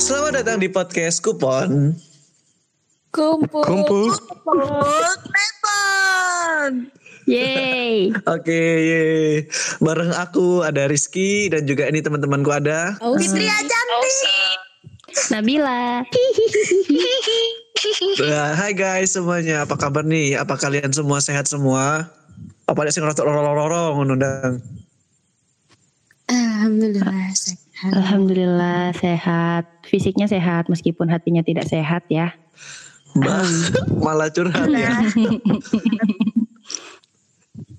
Selamat datang di podcast Kupon. Kumpul. Kumpul. Kumpul. Telepon. Yeay. Oke, yeay. bareng aku ada Rizky dan juga ini teman-temanku ada. Fitri Ajanti. Nabila. Nah, hai guys semuanya, apa kabar nih? Apa kalian semua sehat semua? Apa ada sing rotok lorong-lorong undang? Alhamdulillah sehat. Alhamdulillah sehat. Fisiknya sehat meskipun hatinya tidak sehat ya. Bah, malah curhat ya.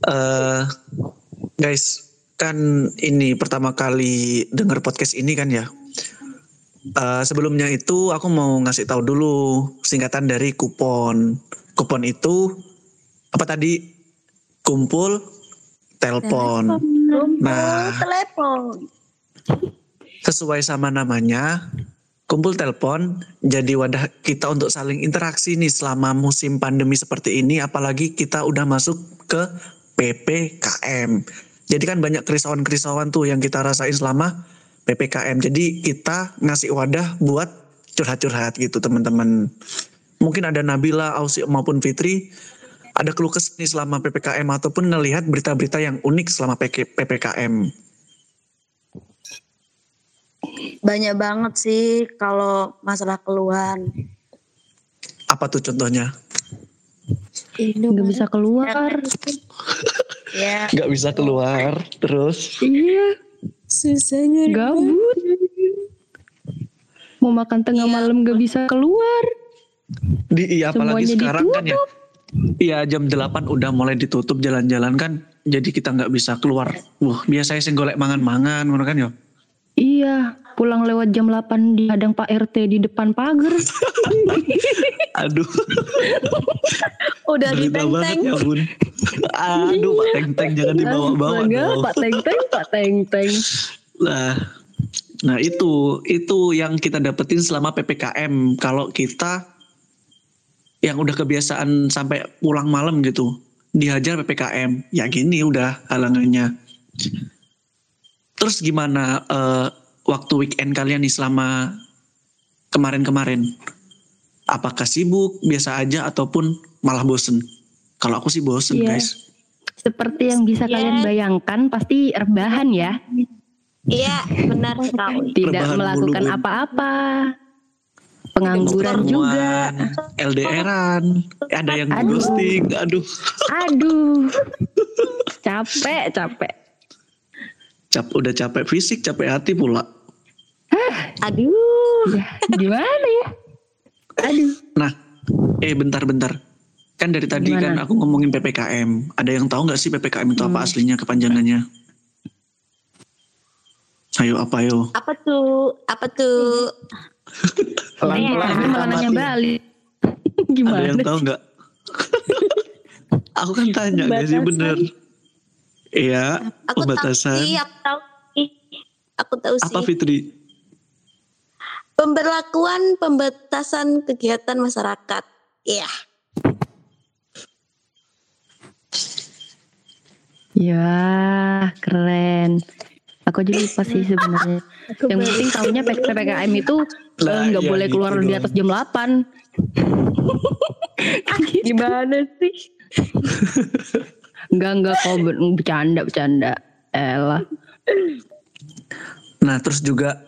Eh, guys, kan ini pertama kali denger podcast ini kan ya. Eh, sebelumnya itu aku mau ngasih tahu dulu singkatan dari kupon. Kupon itu apa tadi? Kumpul telepon. Nah. Telepon. Sesuai sama namanya, kumpul telepon jadi wadah kita untuk saling interaksi nih selama musim pandemi seperti ini apalagi kita udah masuk ke PPKM. Jadi kan banyak kerisauan-kerisauan tuh yang kita rasain selama PPKM. Jadi kita ngasih wadah buat curhat-curhat gitu teman-teman. Mungkin ada Nabila, Ausi maupun Fitri ada keluh kesah nih selama PPKM ataupun ngelihat berita-berita yang unik selama PPKM. Banyak banget sih kalau masalah keluhan. Apa tuh contohnya? Nggak bisa keluar. Ya. Nggak bisa keluar, terus Iya. Susahnya. Gabut. Mau makan tengah Iya. malam gak bisa keluar. di iya apalagi Semuanya sekarang kan ya. Iya jam 8 udah mulai ditutup jalan-jalan kan. Jadi kita nggak bisa keluar. Wah, biasanya sih golek mangan-mangan ngono kan ya. Iya. Pulang lewat jam 8 dihadang Pak RT di depan pagar. Aduh, Udah banget ditenteng. ya bun. Aduh, Pak Teng Teng jangan dibawa-bawa. Pak Teng Teng, Pak Teng Teng. Nah, nah itu itu yang kita dapetin selama ppkm. Kalau kita yang udah kebiasaan sampai pulang malam gitu, dihajar ppkm, ya gini udah halangannya. Terus gimana eh, waktu weekend kalian nih selama kemarin-kemarin? Apakah sibuk, biasa aja, ataupun malah bosen? Kalau aku sih bosen Iya. guys. Seperti yang bisa Iya. kalian bayangkan pasti rebahan ya. Iya, benar sekali. Tidak Rebahan melakukan apa-apa. Pengangguran juga. LDRan, ada yang Aduh. ghosting, aduh. Aduh. Capek, capek. Cap, udah capek fisik, capek hati pula. Aduh. Ya, gimana ya? Aduh. Nah, eh bentar-bentar. Kan dari tadi kan Gimana? aku ngomongin PPKM. Ada yang tahu nggak sih PPKM itu apa Hmm. aslinya kepanjangannya? Ayo apa yo? Apa tuh? Apa tuh? Eh, tapi malah nanya balik. Ada Gimana? yang tahu nggak? aku kan tanya nggak sih Pembatasan. bener? Iya, Aku tahu pembatasan. sih, aku tahu sih. Aku tahu Apa sih. Fitri? Pemberlakuan pembatasan kegiatan masyarakat. Iya. Ya, keren. Aku aja lupa sih sebenarnya. Yang penting tahunya PPKM itu eh, Lah, nggak iya boleh gitu keluar di doang. atas jam 8. Gimana sih? Enggak, enggak kok ber- bercanda, bercanda. Elah. Nah terus juga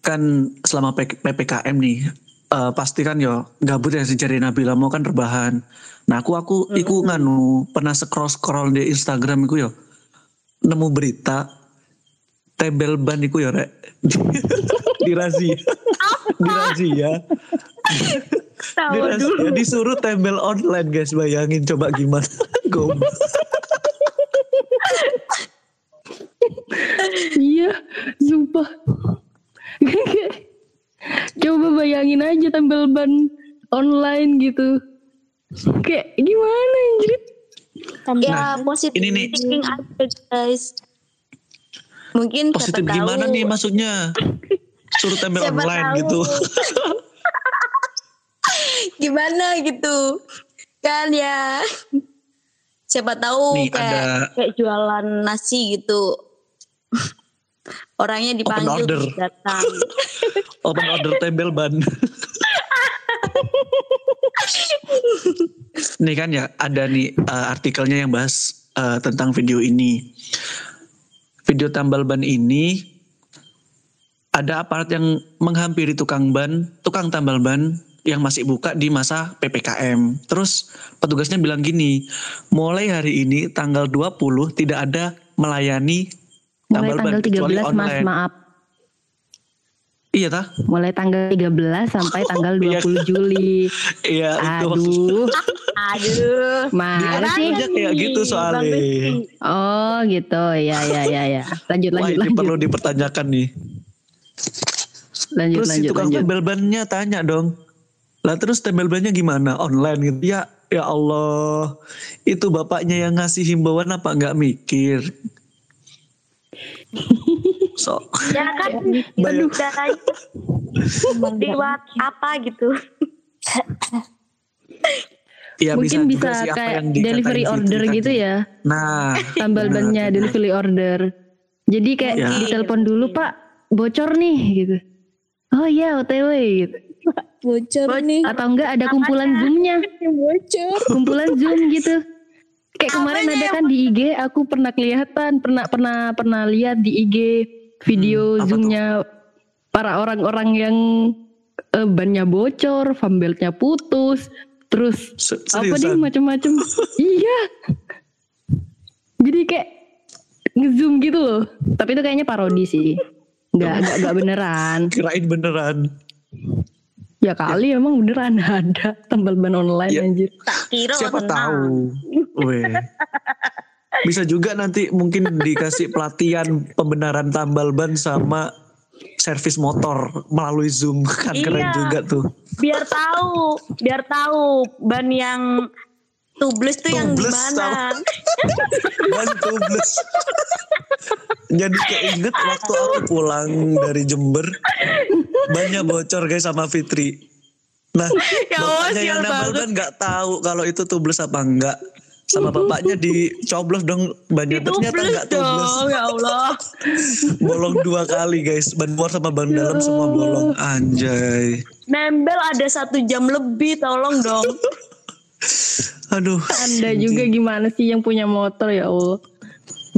kan selama PPKM nih eh, pasti kan yo gabut ya si cari Nabila mau kan rebahan. Nah aku aku iku nganu pernah scroll scroll di Instagram iku yo nemu berita tebel ban iku yo rek di razia di razia Tahu di razia disuruh tembel online guys bayangin coba gimana goblok Iya, sumpah. Coba bayangin aja tampil ban online gitu. Kayak gimana anjir? Ya positif ini nih. thinking aja guys. Mungkin positif gimana tahu. nih maksudnya suruh tembel Siapa online tahu. gitu Gimana gitu. Kan ya. Siapa tahu Nih kayak ada kayak jualan nasi gitu. Orangnya dipanggil order. terus datang. open order tembel ban. nih kan ya ada nih eh, artikelnya yang bahas eh, tentang video ini. Video tambal ban ini ada aparat yang menghampiri tukang ban, tukang tambal ban yang masih buka di masa PPKM. Terus petugasnya bilang gini, mulai hari ini tanggal 20 tidak ada melayani Mulai tambal ban tanggal kecuali 13 mas online. maaf. Iya tah? Mulai tanggal 13 sampai tanggal Iya. 20 Juli. Iya itu maksudnya. Aduh, Aduh. mana sih? Kayak gitu soalnya. Oh gitu, ya ya ya ya. Lanjut Wah lanjut ini lanjut. perlu dipertanyakan nih. Lanjut terus lanjut tukang lanjut. tembel bannya tanya dong. Lah terus tembel bannya gimana? Online gitu. Ya ya Allah. Itu bapaknya yang ngasih himbauan apa nggak mikir? So, Ya kan udah di apa gitu. ya bisa, Mungkin bisa apa kayak delivery order tadi. gitu ya. Nah, Tambal bannya delivery order. Jadi kayak Ya. ditelepon dulu Pak, bocor nih gitu. Oh iya OTW gitu. Bocor nih. Atau enggak ada kumpulan zoomnya, Bocor. kumpulan zoom gitu. Kayak kemarin Apanya ada kan di IG, aku pernah kelihatan, pernah pernah pernah lihat di IG video Hmm, zoomnya para orang-orang yang eh, bannya bocor, fambeltnya putus, terus Se- apa deh macam-macam. iya. Jadi kayak ngezoom gitu loh. Tapi itu kayaknya parodi sih. Nggak, nggak, nggak beneran. Kirain beneran. Ya kali emang beneran ada tambal ban online Ya. anjir. Tak kira Siapa tenang. tahu. Weh. Bisa juga nanti mungkin dikasih pelatihan pembenaran tambal ban sama servis motor melalui Zoom kan keren Iya. juga tuh. Biar tahu, biar tahu ban yang tubeless tuh yang Tubeless gimana. Ban tubles. Jadi keinget waktu aku pulang dari Jember bannya bocor guys sama Fitri. Nah, Ya Allah, bapaknya yang banget. ban nggak tahu kalau itu tubles apa enggak. Sama bapaknya dicoblos dong bannya ternyata enggak tubles. dong, ya Allah. Bolong dua kali guys, ban luar sama ban dalam semua bolong. Anjay. Nembel ada satu jam lebih, tolong dong. Aduh. Anda juga gimana sih yang punya motor ya Allah.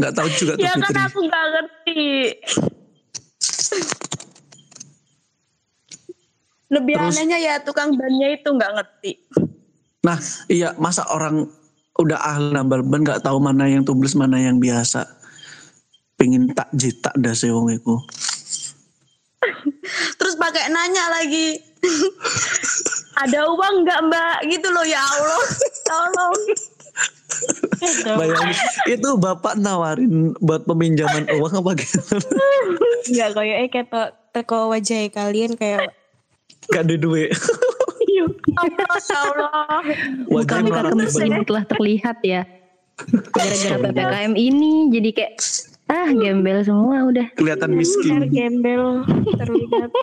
Nggak tahu juga tuh ya kan Fitri. aku gak ngerti. Lebih Terus- anehnya ya tukang bannya itu nggak ngerti. Nah, iya masa orang udah ahli nambal ban nggak tahu mana yang tubles mana yang biasa. Pengen tak jitak dah sih wong iku. Terus pakai nanya lagi. ada uang nggak mbak? Gitu loh ya Allah. Tolong. Bayangin itu bapak nawarin buat peminjaman uang apa gimana? Enggak kayak to- teko wajah kalian kayak Gak ada duit. Allah, ya Muka-muka melarat kemiskinan telah terlihat ya. Gara-gara PPKM ini jadi kayak ah gembel semua udah. kelihatan miskin. Gembel terlihat.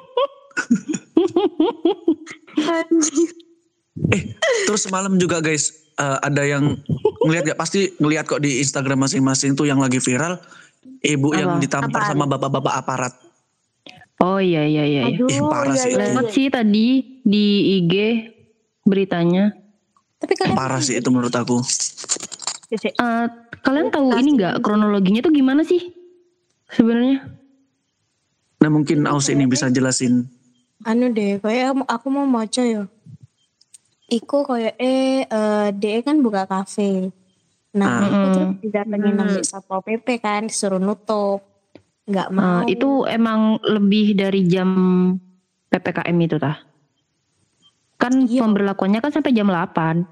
Anjir. Eh, terus semalam juga guys, eh, ada yang ngelihat gak pasti ngelihat kok di Instagram masing-masing tuh yang lagi viral, ibu yang Apa? ditampar Apaan? sama bapak-bapak aparat. Oh iya iya iya. iya. Aduh, Ih, parah iya, sih iya, itu. Lewat iya. sih tadi di IG beritanya. tapi kalian Parah sih itu menurut aku. Eh, kalian tahu ini nggak kronologinya tuh gimana sih sebenarnya? Nah mungkin Aus ini bisa jelasin. anu deh kayak aku- aku mau maca ya. Iku kayak eh eh, dia kan buka kafe. Nah, Ah. aku tuh Mm-mm. didatengin Hmm. ambil satpol pp kan disuruh nutup. Enggak Eh, mau. itu emang lebih dari jam PPKM itu tah? Kan Iya. pemberlakuannya kan sampai jam 8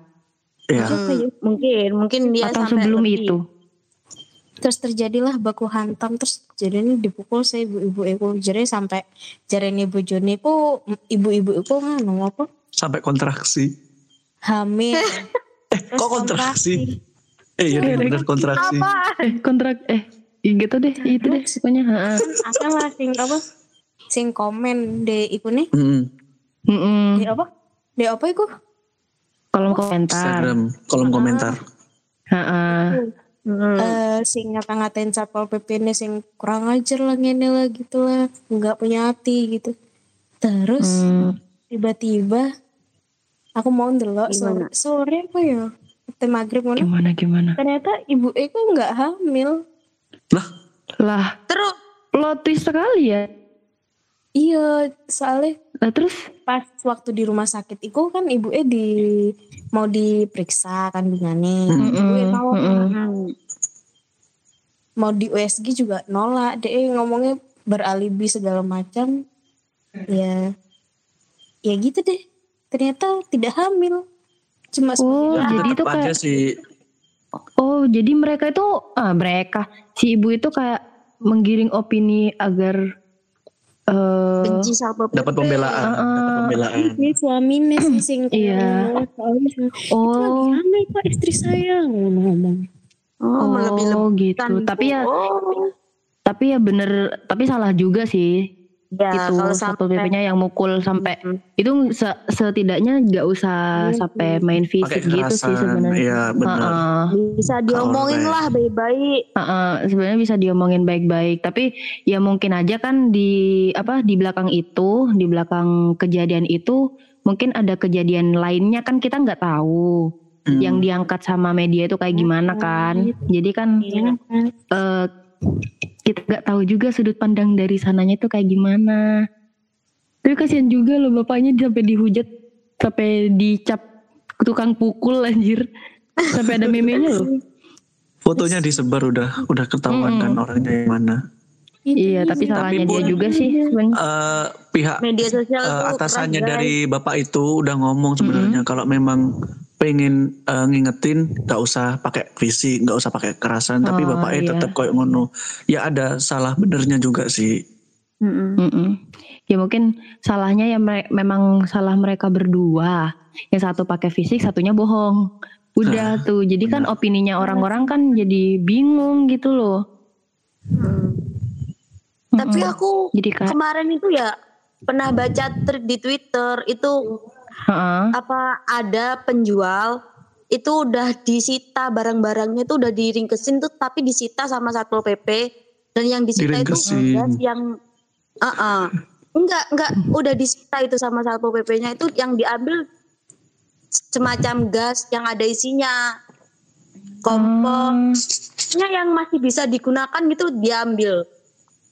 Ya. Hmm, mungkin, mungkin dia atau sampai sebelum lebih. itu. terus terjadilah baku hantam terus jadi ini dipukul saya ibu-ibu itu jadi sampai jadi ini ibu Joni ku ibu-ibu itu nganu apa Sampai kontraksi. Hamil Eh, kok kontraksi? Eh, iya deh, bener kontraksi. Eh kontrak eh gitu deh itu deh pokoknya. heeh. apa lah sing apa sing komen de iku nih Mm-mm. Mm-mm. de apa de apa iku Kolom komentar. Instagram, kolom komentar. Ha-ha. Hmm. eh sing ngata-ngatain satpol pp ini sing kurang ajar lah ngene lah gitu lah nggak punya hati gitu terus Hmm. Aku mau ndelok sore, Gimana? sore apa ya teh maghrib ngono Gimana gimana? ternyata ibu Eko nggak hamil Lah, Lah, Terus plot twist sekali ya. iya soalnya Lah terus pas waktu di rumah sakit itu kan ibu E di mau diperiksa kandungannya Hmm. ibu E nolak. mm-mm. hmm, mau di USG juga nolak dia ngomongnya beralibi segala macam ya ya gitu deh ternyata tidak hamil cuma Oh, sebagai- jadi itu kayak sih Oh, jadi mereka itu ah mereka si ibu itu kayak menggiring opini agar eh benci pp. dapat pembelaan, Uh-uh. dapat pembelaan. ini suaminya sih sing Iya. sing, itu lagi oh hamil pak istri saya ngomong Oh, oh gitu. Tapi ya Oh. tapi ya bener tapi salah juga sih Ya, itu kalau satpol sampai pp-nya yang mukul sampai Hmm. itu se- setidaknya nggak usah Iya sampai main fisik gitu sih sebenarnya. iya benar. Heeh. bisa diomongin Kalau lah baik-baik. Heeh, sebenarnya bisa diomongin baik-baik tapi ya mungkin aja kan di apa di belakang itu di belakang kejadian itu mungkin ada kejadian lainnya kan kita nggak tahu Hmm. yang diangkat sama media itu kayak gimana kan jadi kan Iya. eh, kita nggak tahu juga sudut pandang dari sananya itu kayak gimana. Tapi kasihan juga loh bapaknya sampai dihujat sampai dicap tukang pukul anjir. Sampai ada memenya loh. Fotonya disebar udah udah ketahuan kan orangnya yang mana. iya tapi salahnya dia pun- juga sih Eh, pihak Media sosial tuh atasannya dari bapak itu udah ngomong sebenarnya kalau memang pengen eh, ngingetin nggak usah pakai fisik nggak usah pakai kekerasan tapi Oh, bapaknya iya. tetap kayak ngono ya ada salah benernya juga sih Mm-mm. Mm-mm. Ya mungkin salahnya ya mere- memang salah mereka berdua. Yang satu pakai fisik, satunya bohong. Udah tuh. Jadi kan opininya orang-orang kan jadi bingung gitu loh. Hmm. Tapi aku jadi kemarin itu ya pernah baca di Twitter itu Heeh. apa ada penjual itu udah disita barang-barangnya tuh udah diringkesin tuh tapi disita sama satpol pp dan yang disita itu Diringkesin. gas yang uh enggak enggak udah disita itu sama satpol pp-nya itu yang diambil semacam gas yang ada isinya. Kompor Hmm, yang masih bisa digunakan gitu diambil.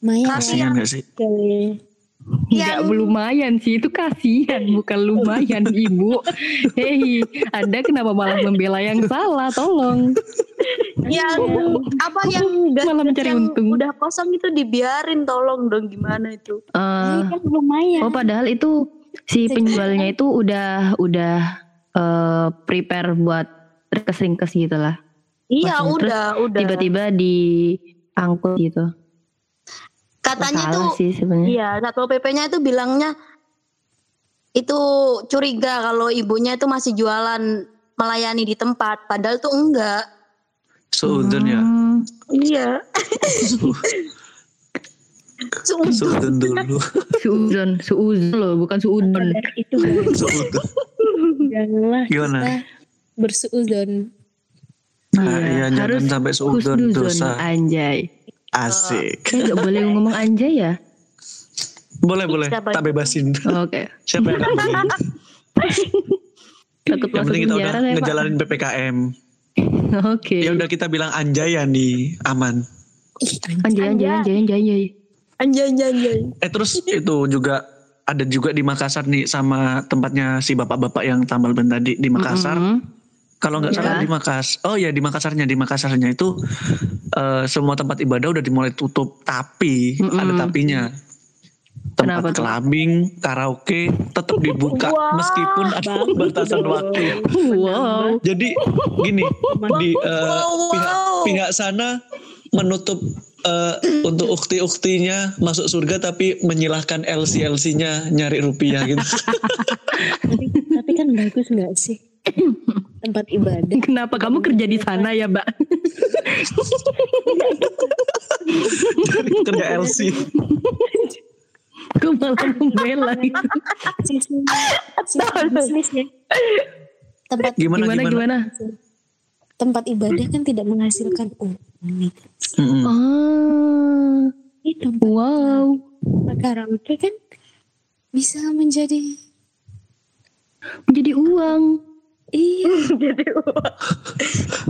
Maya. Kasihan nggak sih Nggak lumayan sih itu kasihan bukan lumayan ibu. Hei, anda kenapa malah membela yang salah? Tolong. yang apa yang gas Malah mencari yang untung. udah kosong itu dibiarin tolong dong gimana itu Eh, kan lumayan Oh padahal itu si penjualnya itu udah udah eh, prepare buat ringkes-ringkes gitu lah. iya udah udah Tiba-tiba diangkut gitu. Katanya Salah tuh sih iya satpol pp-nya itu bilangnya itu curiga kalau ibunya itu masih jualan melayani di tempat padahal tuh enggak. Seudon ya? Hmm, iya. Sumpah. seudon dulu. Suuzon, suuzon loh, bukan suudon. itu. Seudon. Janganlah gimana? bersuuzon nah, iya, jangan harus sampai seudon husnuzon, dosa. anjay. Asik Eh gak boleh ngomong anjay ya? boleh boleh tak bebasin Oke, siapa yang takut yang masuk penting kita udah pak. ngejalanin ppkm Oke. ya udah kita bilang anjay ya nih aman Anjay, anjay, anjay, anjay, anjay. anjay anjay anjay Eh terus itu juga ada juga di Makassar nih sama tempatnya si bapak-bapak yang tambal ban tadi di Makassar. Mm-mm. Kalau nggak Iya. salah di Makassar. Oh ya di Makassarnya di Makassarnya itu eh, semua tempat ibadah udah dimulai tutup tapi Mm-mm. ada tapinya. Kenapa Tempat tuh? kelabing, karaoke tetap dibuka Wow. meskipun ada batasan waktu. Wow. Jadi gini di eh, Wow, pihak wow. pihak sana menutup eh, untuk ukti-uktinya masuk surga tapi menyilahkan LC LC-nya nyari rupiah gitu. tapi, tapi kan bagus nggak sih tempat ibadah Kenapa kamu kerja di sana ya, Mbak? Kerja LC. Aku malah membela bisnisnya tempat Gimana Gimana gimana? tempat ibadah kan tidak menghasilkan uang nih. Mm-mm. Ah, tempat wow. karaoke kan bisa menjadi Menjadi uang. Iya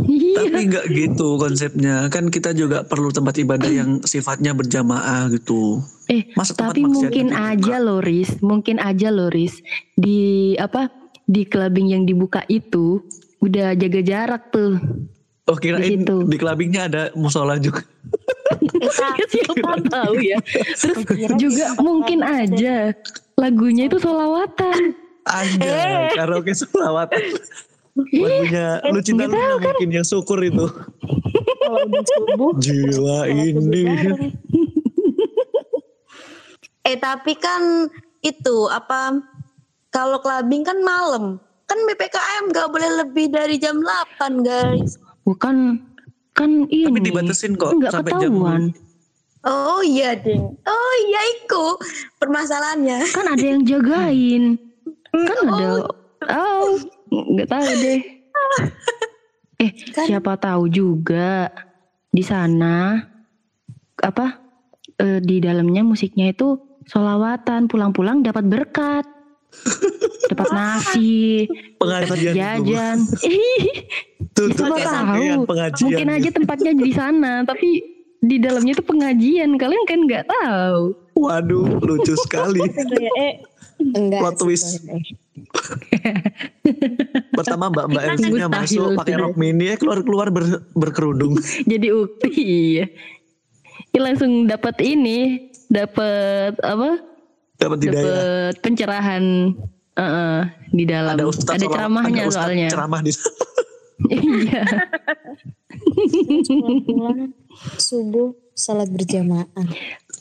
Iya. Tapi nggak gitu konsepnya. Kan kita juga perlu tempat ibadah yang sifatnya berjamaah gitu. Eh, Masa tapi mungkin aja loh Riz, mungkin aja loh Riz di apa di clubbing yang dibuka itu udah jaga jarak tuh. Oh kirain Di di clubbingnya ada musola juga. Siapa tahu ya. Terus juga mungkin aja lagunya itu solawatan. Anjay, karaoke selawatan. Lagunya lu cinta lu nggak mungkin yang syukur itu. kalau udah subuh Jiwa ini. Eh tapi kan itu apa kalau clubbing kan malam. Kan BPKM gak boleh lebih dari jam 8 guys. Bukan kan ini. Tapi dibatasin kok Nggak sampai jam ketahuan. Oh iya ding. Oh iya iku permasalahannya. Kan ada yang jagain. Kan Oh, ada. Oh, nggak tahu deh. Eh, Kan- siapa tahu juga di sana apa eh, di dalamnya musiknya itu solawatan. Pulang-pulang dapat berkat. Dapat nasi dapat jajan. Tuh, siapa tuh, tahu. pengajian. mungkin aja tempatnya di sana tapi di dalamnya itu pengajian. Kalian kan nggak tahu. Waduh, lucu sekali. Eh enggak Plot twist. Pertama Mbak Mbak MC-nya Mustahil masuk pakai rok mini, ya keluar keluar ber- berkerudung. jadi ukti iya. Ya, langsung dapat ini dapat apa? Dapat hidayah. dapat pencerahan Heeh, di dalam. Ada ada, ustaz sholat- ceramahnya ada ustaz soalnya. Ceramah di iya. Subuh salat berjamaah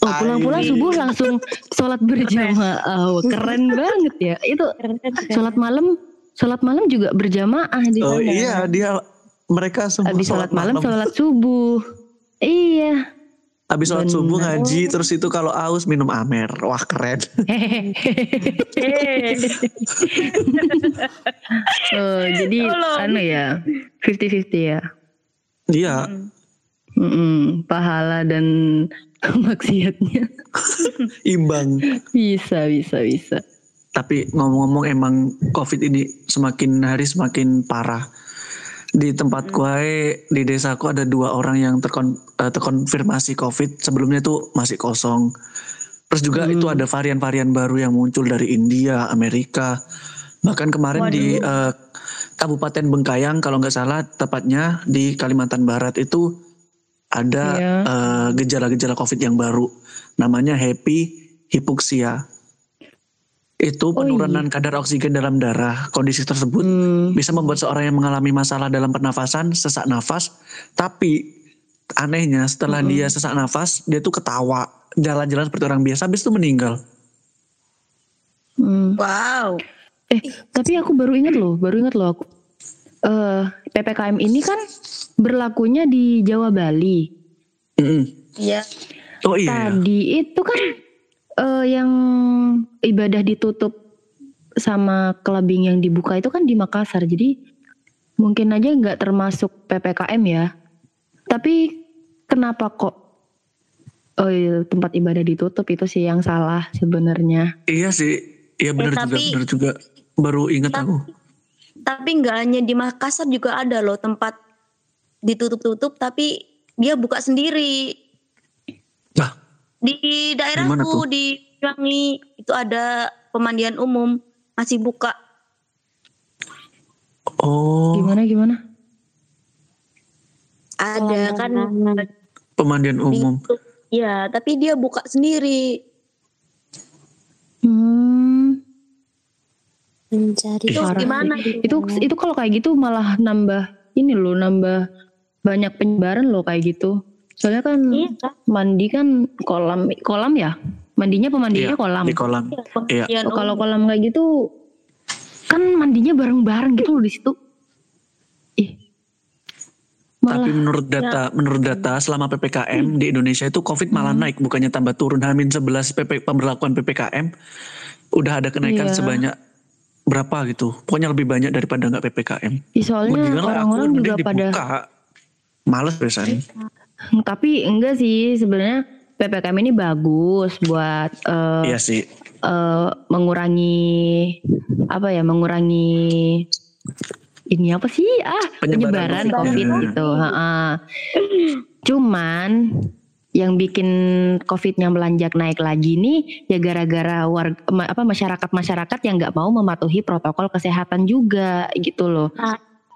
oh pulang-pulang subuh langsung sholat berjamaah. Wah, keren banget ya. Itu keren sholat malam sholat malam juga berjamaah di Oh sana. iya, dia mereka semua habis sholat malam sholat subuh. Iya. Habis sholat Benar. subuh ngaji, terus itu kalau aus minum amer. Wah keren. oh jadi anu ya 50-50 ya? Iya, Mm-mm, pahala dan maksiatnya imbang. bisa bisa bisa Tapi ngomong-ngomong emang COVID ini semakin hari semakin parah. Di tempat gue, di desaku ada dua orang yang terkon, eh, terkonfirmasi COVID. Sebelumnya itu masih kosong. Terus juga itu ada varian-varian baru yang muncul dari India, Amerika. Bahkan kemarin di eh, Kabupaten Bengkayang kalau nggak salah tepatnya di Kalimantan Barat itu ada Iya. eh, gejala-gejala COVID yang baru. Namanya happy hipoksia. Itu Oh, penurunan kadar oksigen dalam darah. Kondisi tersebut Hmm, bisa membuat seorang yang mengalami masalah dalam pernafasan, sesak nafas, tapi anehnya setelah dia sesak nafas, dia tuh ketawa, jalan-jalan seperti orang biasa, habis itu meninggal. hmm. Wow. Eh, tapi aku baru ingat loh, baru ingat loh aku. Eh, PPKM ini kan berlakunya di Jawa Bali. Iya. Oh iya, Tadi itu kan eh, yang ibadah ditutup sama clubbing yang dibuka itu kan di Makassar. Jadi mungkin aja nggak termasuk PPKM ya. Tapi kenapa kok oh, iya, tempat ibadah ditutup itu sih yang salah sebenarnya. iya sih, iya benar Eh, juga, benar juga. Baru ingat Tapi- aku. Tapi nggak hanya di Makassar juga ada loh tempat ditutup-tutup tapi dia buka sendiri. Nah, Di daerahku di Wangi itu ada pemandian umum masih buka. oh Gimana gimana? Ada kan pemandian umum. ditutup. Ya, tapi dia buka sendiri. Hmm. Mencari Itu Parah gimana? itu itu kalau kayak gitu malah nambah ini loh nambah banyak penyebaran loh kayak gitu. Soalnya kan Iya, mandi kan kolam kolam ya? Mandinya pemandinya Iya, kolam? Di kolam. Iya. Pemandian Oh, kalau kolam kayak gitu kan mandinya bareng-bareng gitu loh di situ. Ih. Malah Tapi menurut data, menurut data selama PPKM di Indonesia itu COVID malah naik, bukannya tambah turun. Hamin 11 PP, pemberlakuan PPKM udah ada kenaikan Iya. sebanyak berapa gitu. Pokoknya lebih banyak daripada nggak PPKM. Ya, soalnya orang-orang juga pada dibuka. Males biasanya. tapi enggak sih sebenarnya PPKM ini bagus buat eh, Iya sih. eh, mengurangi apa ya mengurangi ini apa sih ah Penyebaran penyebaran. COVID gitu. Ha-ha. Cuman yang bikin COVID-nya melanjak naik lagi nih ya gara-gara warga apa masyarakat masyarakat yang nggak mau mematuhi protokol kesehatan juga gitu loh.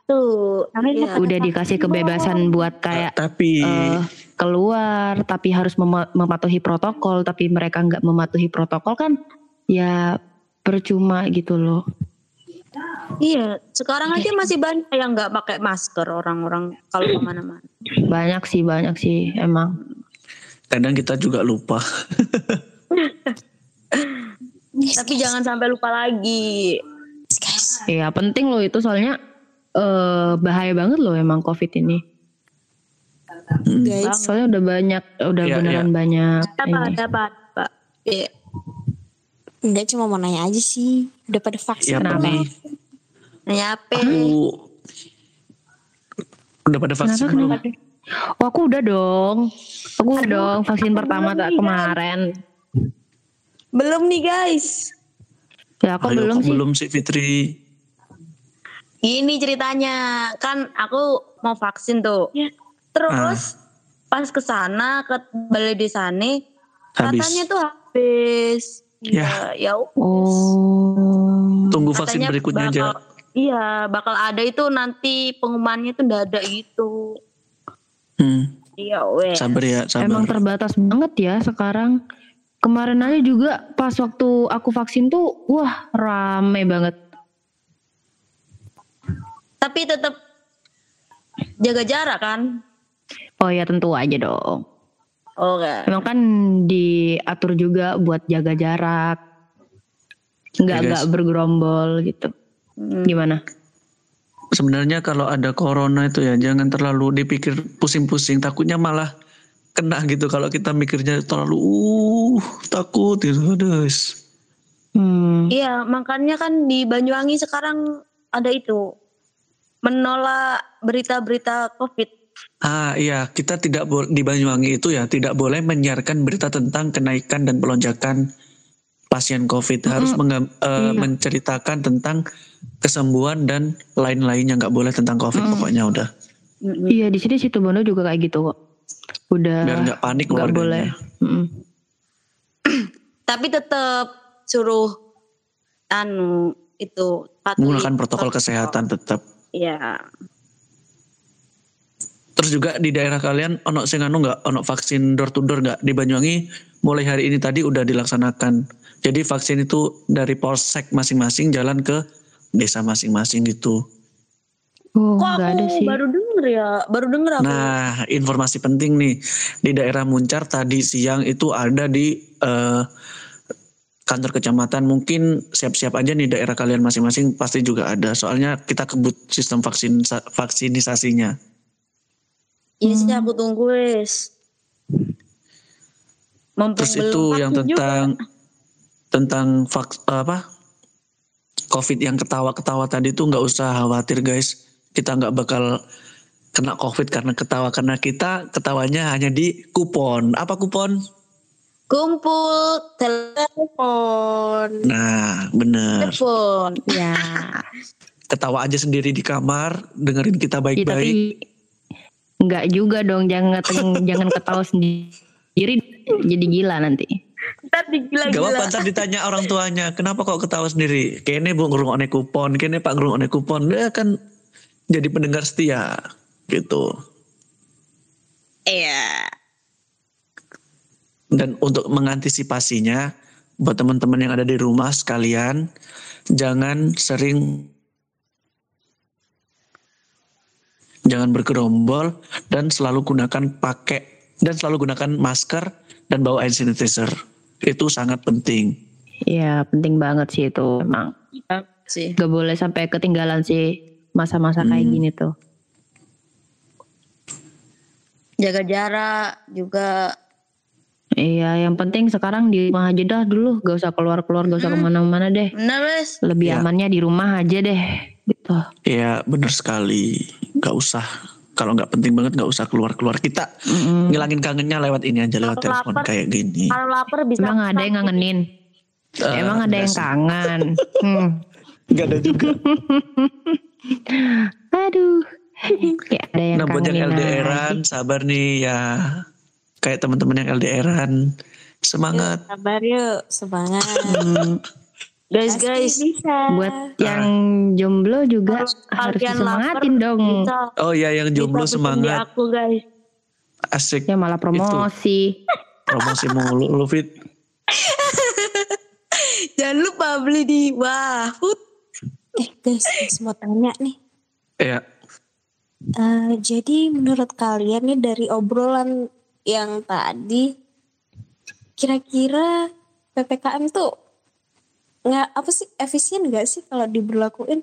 Tuh, iya. Udah dikasih kebebasan buat kayak Tapi eh, keluar tapi harus mema- mematuhi protokol tapi mereka nggak mematuhi protokol kan ya percuma gitu loh. Iya, sekarang aja masih banyak yang nggak pakai masker orang-orang kalau ke mana-mana. Banyak sih banyak sih emang. Kadang kita juga lupa. Tapi jangan sampai lupa lagi. guys Iya penting loh itu soalnya eh bahaya banget loh emang covid ini. Hmm. guys Soalnya udah banyak udah Iya, beneran banyak. Apa, ini. dapat, Pak. Iya. enggak cuma mau nanya aja sih udah pada vaksin Ya Nanya apa? aku udah pada vaksin Kenapa, belum? kenapa? Oh aku udah dong. Aku udah dong vaksin pertama tak kemarin. Belum nih, guys. Ya aku Ayo, belum kok sih. belum sih Fitri. Ini ceritanya, kan aku mau vaksin tuh. Terus pas ke sana ke balai Habis. katanya tuh habis. Ya. Ya, ya. Oh. Tunggu vaksin Katanya berikutnya aja. bakal- Iya, bakal ada itu nanti pengumumannya tuh ada gitu. Hmm, Iya, sabar ya, sabar. Emang terbatas banget ya sekarang. Kemarin aja juga pas waktu aku vaksin tuh, wah rame banget. Tapi tetap jaga jarak kan? Oh ya tentu aja dong. Oke. Emang kan diatur juga buat jaga jarak. Nggak Ya, guys. nggak bergerombol gitu. Hmm. Gimana? Sebenarnya kalau ada corona itu ya jangan terlalu dipikir pusing-pusing. Takutnya malah kena gitu kalau kita mikirnya terlalu uh takut gitu. Hmm. Iya, makanya kan di Banyuwangi sekarang ada itu menolak berita-berita COVID. Ah iya, kita tidak boleh di Banyuwangi itu ya tidak boleh menyiarkan berita tentang kenaikan dan pelonjakan pasien COVID. Harus mengam- eh, Iya. menceritakan tentang kesembuhan dan lain-lainnya nggak boleh tentang COVID pokoknya udah. Iya di sini situ Bondo juga kayak gitu kok. Udah Biar nggak panik nggak boleh. Mm-mm. Tapi tetap suruh anu itu patuhi Menggunakan protokol kesehatan tetap. Iya. Terus juga di daerah kalian ono sing anu nggak ono vaksin door to door nggak di Banyuwangi mulai hari ini tadi udah dilaksanakan. Jadi vaksin itu dari polsek masing-masing jalan ke desa masing-masing gitu. Oh Kok aku ada sih. baru denger ya? Baru denger aku. Nah, informasi penting nih di daerah Muncar tadi siang itu ada di eh, kantor kecamatan. Mungkin siap-siap aja nih daerah kalian masing-masing pasti juga ada. Soalnya kita kebut sistem vaksin vaksinisasinya. Iya sih aku tunggu wes. Terus itu yang vaksin juga. Tentang vaks, apa COVID yang ketawa-ketawa tadi tuh nggak usah khawatir guys. Kita nggak bakal kena COVID karena ketawa karena kita ketawanya hanya di kupon. Apa kupon? kumpul telepon. Nah, bener. Telepon. Ya. Ketawa aja sendiri di kamar, dengerin kita Iya, baik-baik. tapi nggak juga dong jangan jangan ketawa sendiri jadi gila nanti. Ntar Gak digila-gila. apa-apa ntar ditanya orang tuanya, kenapa kok ketawa sendiri? Kene bu ngerungokne kupon, kene pak ngerungokne kupon. Dia kan jadi pendengar setia gitu. Iya. Dan untuk mengantisipasinya, buat teman-teman yang ada di rumah sekalian, jangan sering jangan bergerombol dan selalu gunakan pakai dan selalu gunakan masker dan bawa hand sanitizer. Itu sangat penting. Iya penting banget sih itu emang. Sih. Gak boleh sampai ketinggalan sih masa-masa kayak Hmm. gini tuh. Jaga jarak juga Iya, yang penting sekarang di rumah aja dah dulu, gak usah keluar-keluar, gak usah Hmm. ke mana-mana deh. Bener wes. Lebih Iya. amannya di rumah aja deh, gitu. Iya bener sekali. Gak usah. Kalau nggak penting banget nggak usah keluar-keluar. Kita Mm-mm. ngilangin kangennya lewat ini aja lewat Kalau telepon lapar- kayak gini. Kalau lapar bisa. Emang ada yang ngangenin? Eh, Emang ada yang sih. kangen? Hmm. Nggak ada juga. Aduh, kayak ada yang Nah buat yang LDRan sabar nih ya. Kayak teman-teman yang LDRan semangat. Sabar yuk, semangat. Guys Pasti guys. bisa. buat yang jomblo juga harus disemangatin lapar, dong. Bisa, Oh ya yang jomblo semangat aku guys. asik Ya malah promosi. promosi mulu lu fit. Jangan lupa beli di Wahut. Eh guys, guys, mau tanya nih. Ya Eh, jadi menurut kalian nih dari obrolan yang tadi, kira-kira PPKM tuh nggak apa sih efisien nggak sih kalau diberlakuin?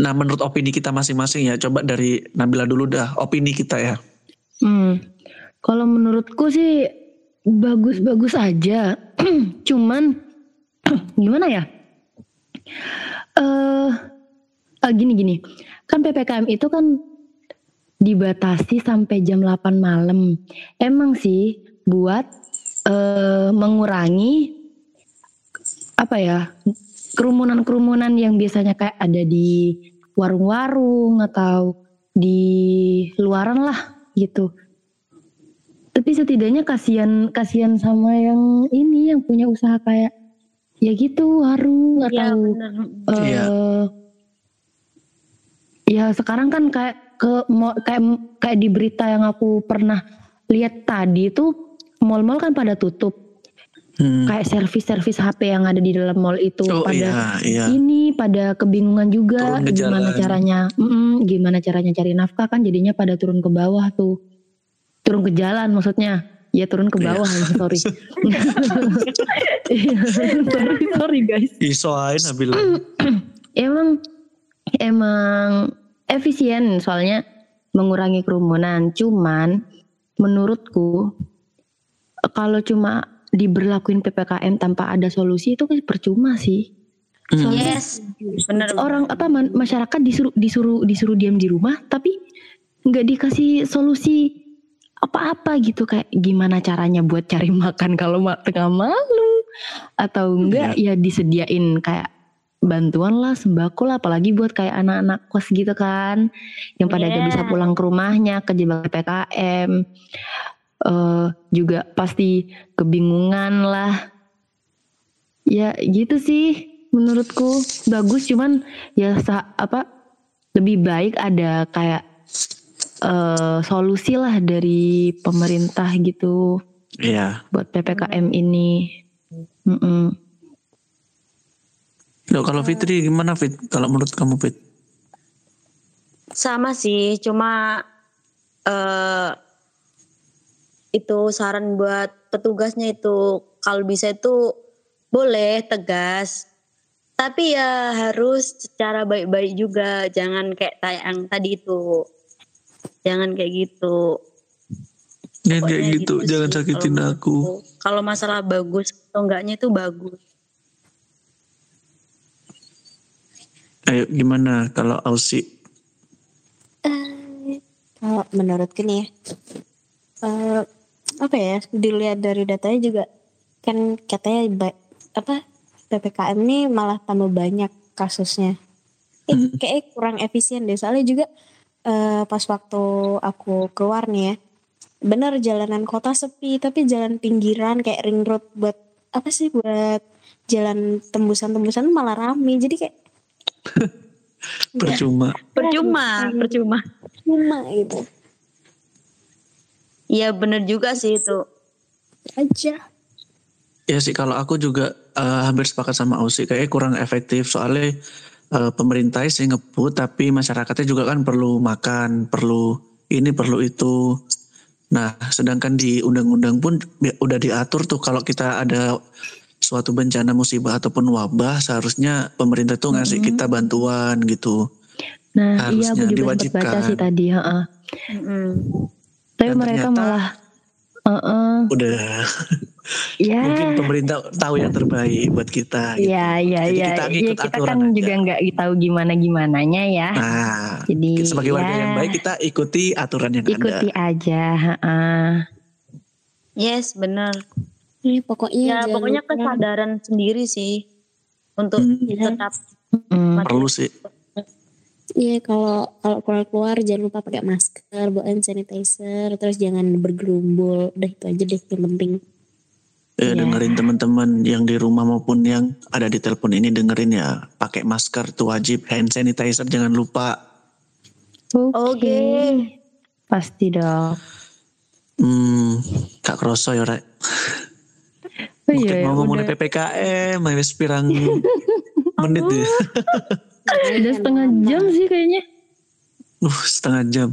Nah menurut opini kita masing-masing ya coba dari Nabila dulu dah opini kita ya. Hmm, kalau menurutku sih bagus-bagus aja. Cuman gimana ya? Eh eh, gini-gini. Kan PPKM itu kan dibatasi sampai jam 8 malam. Emang sih buat eh mengurangi apa ya? kerumunan-kerumunan yang biasanya kayak ada di warung-warung atau di luaran lah gitu. Tapi setidaknya kasihan kasihan sama yang ini yang punya usaha kayak ya gitu warung Iya atau bener. eh, Iya. ya sekarang kan kayak ke kayak kayak di berita yang aku pernah lihat tadi itu mall-mall kan pada tutup Hmm. kayak servis-servis HP yang ada di dalam mall itu Oh pada iya iya. ini pada kebingungan juga ke gimana jalan. caranya mm-mm, gimana caranya cari nafkah kan jadinya pada turun ke bawah tuh turun ke jalan maksudnya ya turun ke Iya. bawah sorry Iya, sorry sorry guys Isoain Nabila. emang emang efisien soalnya mengurangi kerumunan cuman menurutku kalau cuma diberlakuin PPKM tanpa ada solusi itu kan percuma sih Hmm. soalnya Yes. Bener. orang apa man- masyarakat disuruh disuruh disuruh diam di rumah tapi nggak dikasih solusi apa-apa gitu kayak gimana caranya buat cari makan kalau ma- tengah malam atau enggak ya disediain kayak bantuan lah sembako lah apalagi buat kayak anak-anak kos gitu kan yang pada gak bisa Yeah. pulang ke rumahnya kejebak PPKM Eh, juga pasti kebingungan lah ya gitu sih menurutku bagus cuman ya sa- apa lebih baik ada kayak eh solusi lah dari pemerintah gitu Iya. buat ppkm ini Mm-mm. Loh, kalau Fitri gimana Fit? Kalau menurut kamu Fit? Sama sih, cuma eh itu saran buat petugasnya itu kalau bisa itu boleh tegas. Tapi ya harus secara baik-baik juga, jangan kayak yang tadi itu. Jangan kayak gitu. Jangan kayak Pokoknya gitu, sih jangan kalau sakitin aku. menurutku. Kalau masalah bagus atau enggaknya itu bagus. Ayo gimana kalau Ausi? Eh, Kalau menurutku nih ya, eh, apa ya dilihat dari datanya juga kan katanya ba- apa ppkm ini malah tambah banyak kasusnya. Eh, kayak kurang efisien deh soalnya juga eh, pas waktu aku keluar nih ya, bener jalanan kota sepi tapi jalan pinggiran kayak ring road buat apa sih buat jalan tembusan-tembusan malah rame jadi kayak Percuma. Percuma, percuma. cuma gitu Iya bener juga sih itu. aja. Ya sih kalau aku juga eh, hampir sepakat sama Ausi kayaknya kurang efektif soalnya eh, pemerintah sih ngebut tapi masyarakatnya juga kan perlu makan, perlu ini perlu itu. Nah, sedangkan di undang-undang pun udah diatur tuh kalau kita ada suatu bencana musibah ataupun wabah seharusnya pemerintah tuh ngasih kita bantuan gitu. nah iya Harusnya aku juga sempat baca diwajibkan. sih tadi heeh. Mm-mm. Tapi Dan mereka ternyata- malah Heeh. Udah Ya. mungkin pemerintah tahu yang terbaik buat kita. gitu. Iya, iya, Jadi iya. kita Iya, ngikut kita kan aja. juga nggak tahu gimana gimananya ya. Nah, Jadi sebagai warga ya, yang baik kita ikuti aturan yang ikuti ada. aja. heeh. Yes, bener. Ini pokoknya Ya, pokoknya kesadaran sendiri sih untuk Hmm. tetap Mm. Perlu sih. Iya kalau kalau keluar keluar jangan lupa pakai masker, bawa hand sanitizer, terus jangan bergerumbul. Udah itu aja deh yang penting. Ya, Iya. dengerin teman-teman yang di rumah maupun yang ada di telepon ini dengerin ya. Pakai masker itu wajib, hand sanitizer jangan lupa. Oke. Oke. Pasti dong. Hmm, kak kroso ya rek. Oh Mungkin iya, ya, mau ngomong udah, PPKM, wis pirang menit ya. udah setengah jam sih kayaknya. Uh, setengah jam.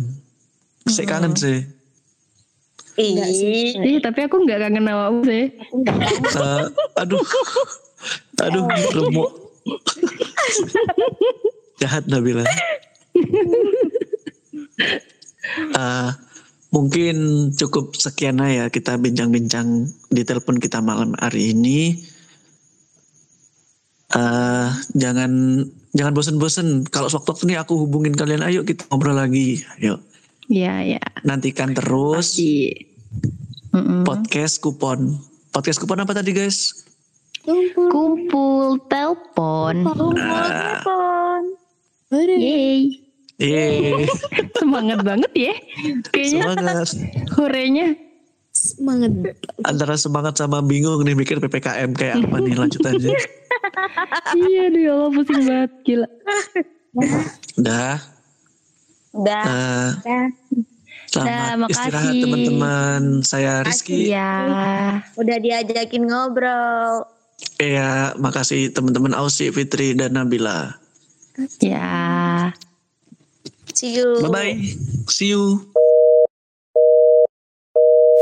Saya kangen sih. Ih, tapi aku nggak kangen awakmu sih. Eh, aduh, aduh, remuk. Jahat Nabila. Eh, mungkin cukup sekian aja ya kita bincang-bincang di telepon kita malam hari ini. Eh jangan jangan bosen-bosen. Kalau sewaktu-waktu ini aku hubungin kalian, ayo kita ngobrol lagi. Yuk, Iya, ya. nantikan terus Pasti. Mm-mm. podcast kupon. Podcast kupon apa tadi guys? Kumpul telepon. telepon. Yeay. Yeay, Semangat banget ya. Kayaknya semangat. horenya. Semangat. Antara semangat sama bingung nih mikir PPKM kayak apa nih lanjutannya. iya deh, ya Allah pusing banget. Gila. Udah, Udah. eh, Udah. selamat Dah, makasih. istirahat teman-teman. Saya Rizky. Ya. Udah diajakin ngobrol. Ya, makasih teman-teman Ausi, Fitri, dan Nabila. Ya. See you. Bye-bye. See you.